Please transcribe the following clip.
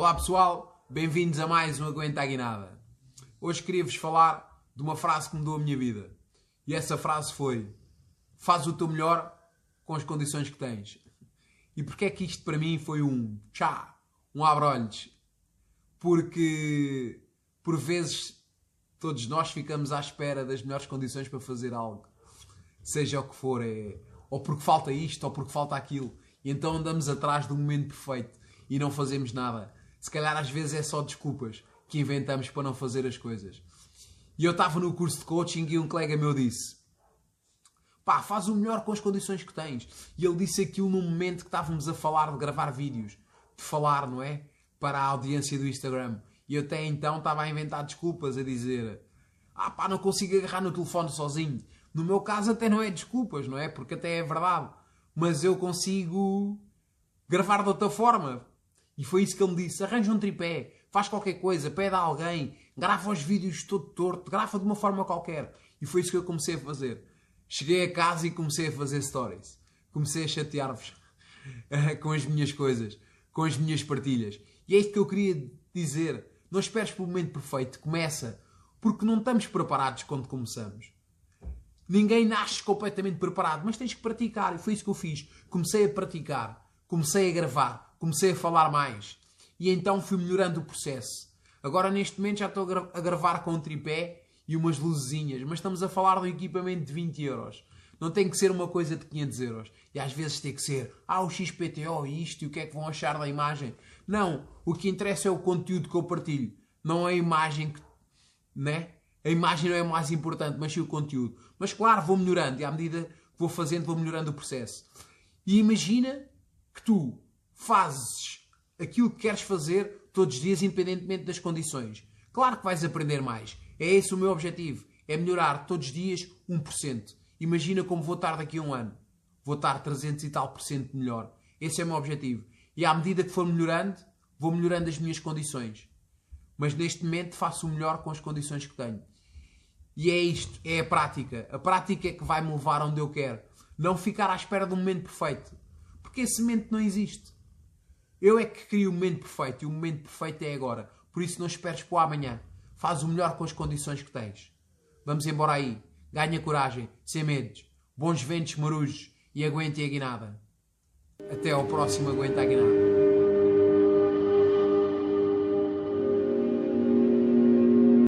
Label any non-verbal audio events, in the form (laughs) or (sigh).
Olá pessoal, bem-vindos a mais um Aguenta a Guinada. Hoje queria-vos falar de uma frase que mudou a minha vida. E essa frase foi: Faz o teu melhor com as condições que tens. E porquê é que isto para mim foi um tchá, um abrolhos? Porque por vezes todos nós ficamos à espera das melhores condições para fazer algo. Seja o que for, é ou porque falta isto ou porque falta aquilo. E então andamos atrás do momento perfeito e não fazemos nada se calhar às vezes é só desculpas que inventamos para não fazer as coisas. E eu estava no curso de coaching e um colega meu disse: pá, faz o melhor com as condições que tens. E ele disse aquilo num momento que estávamos a falar de gravar vídeos, de falar, não é? Para a audiência do Instagram. E eu até então estava a inventar desculpas, a dizer: ah pá, não consigo agarrar no telefone sozinho. No meu caso até não é desculpas, não é? Porque até é verdade. Mas eu consigo gravar de outra forma. E foi isso que ele me disse: arranja um tripé, faz qualquer coisa, pede a alguém, grava os vídeos todo torto, grava de uma forma qualquer. E foi isso que eu comecei a fazer. Cheguei a casa e comecei a fazer stories. Comecei a chatear-vos (laughs) com as minhas coisas, com as minhas partilhas. E é isto que eu queria dizer. Não esperes pelo momento perfeito, começa. Porque não estamos preparados quando começamos. Ninguém nasce completamente preparado, mas tens que praticar. E foi isso que eu fiz. Comecei a praticar, comecei a gravar, comecei a falar mais. E então fui melhorando o processo. Agora, neste momento, já estou a gravar com um tripé e umas luzinhas, mas estamos a falar de um equipamento de 20 euros. Não tem que ser uma coisa de 500 euros. E às vezes tem que ser, ah, o XPTO e isto, e o que é que vão achar da imagem. Não, o que interessa é o conteúdo que eu partilho. Não é a imagem que, né? A imagem não é mais importante, mas sim o conteúdo. Mas claro, vou melhorando e à medida que vou fazendo, vou melhorando o processo. E imagina que tu fazes aquilo que queres fazer todos os dias, independentemente das condições. Claro que vais aprender mais. É esse o meu objetivo. É melhorar todos os dias 1%. Imagina como vou estar daqui a um ano. Vou estar 300 e tal por cento melhor. Esse é o meu objetivo. E à medida que for melhorando, vou melhorando as minhas condições. Mas neste momento faço o melhor com as condições que tenho. E é isto, é a prática. A prática é que vai me levar onde eu quero. Não ficar à espera um momento perfeito. Porque esse momento não existe. Eu é que crio o momento perfeito e o momento perfeito é agora. Por isso não esperes para o amanhã. Faz o melhor com as condições que tens. Vamos embora aí. Ganha coragem, sem medos. Bons ventos marujos e aguente a guinada. Até ao próximo Aguenta a Guinada.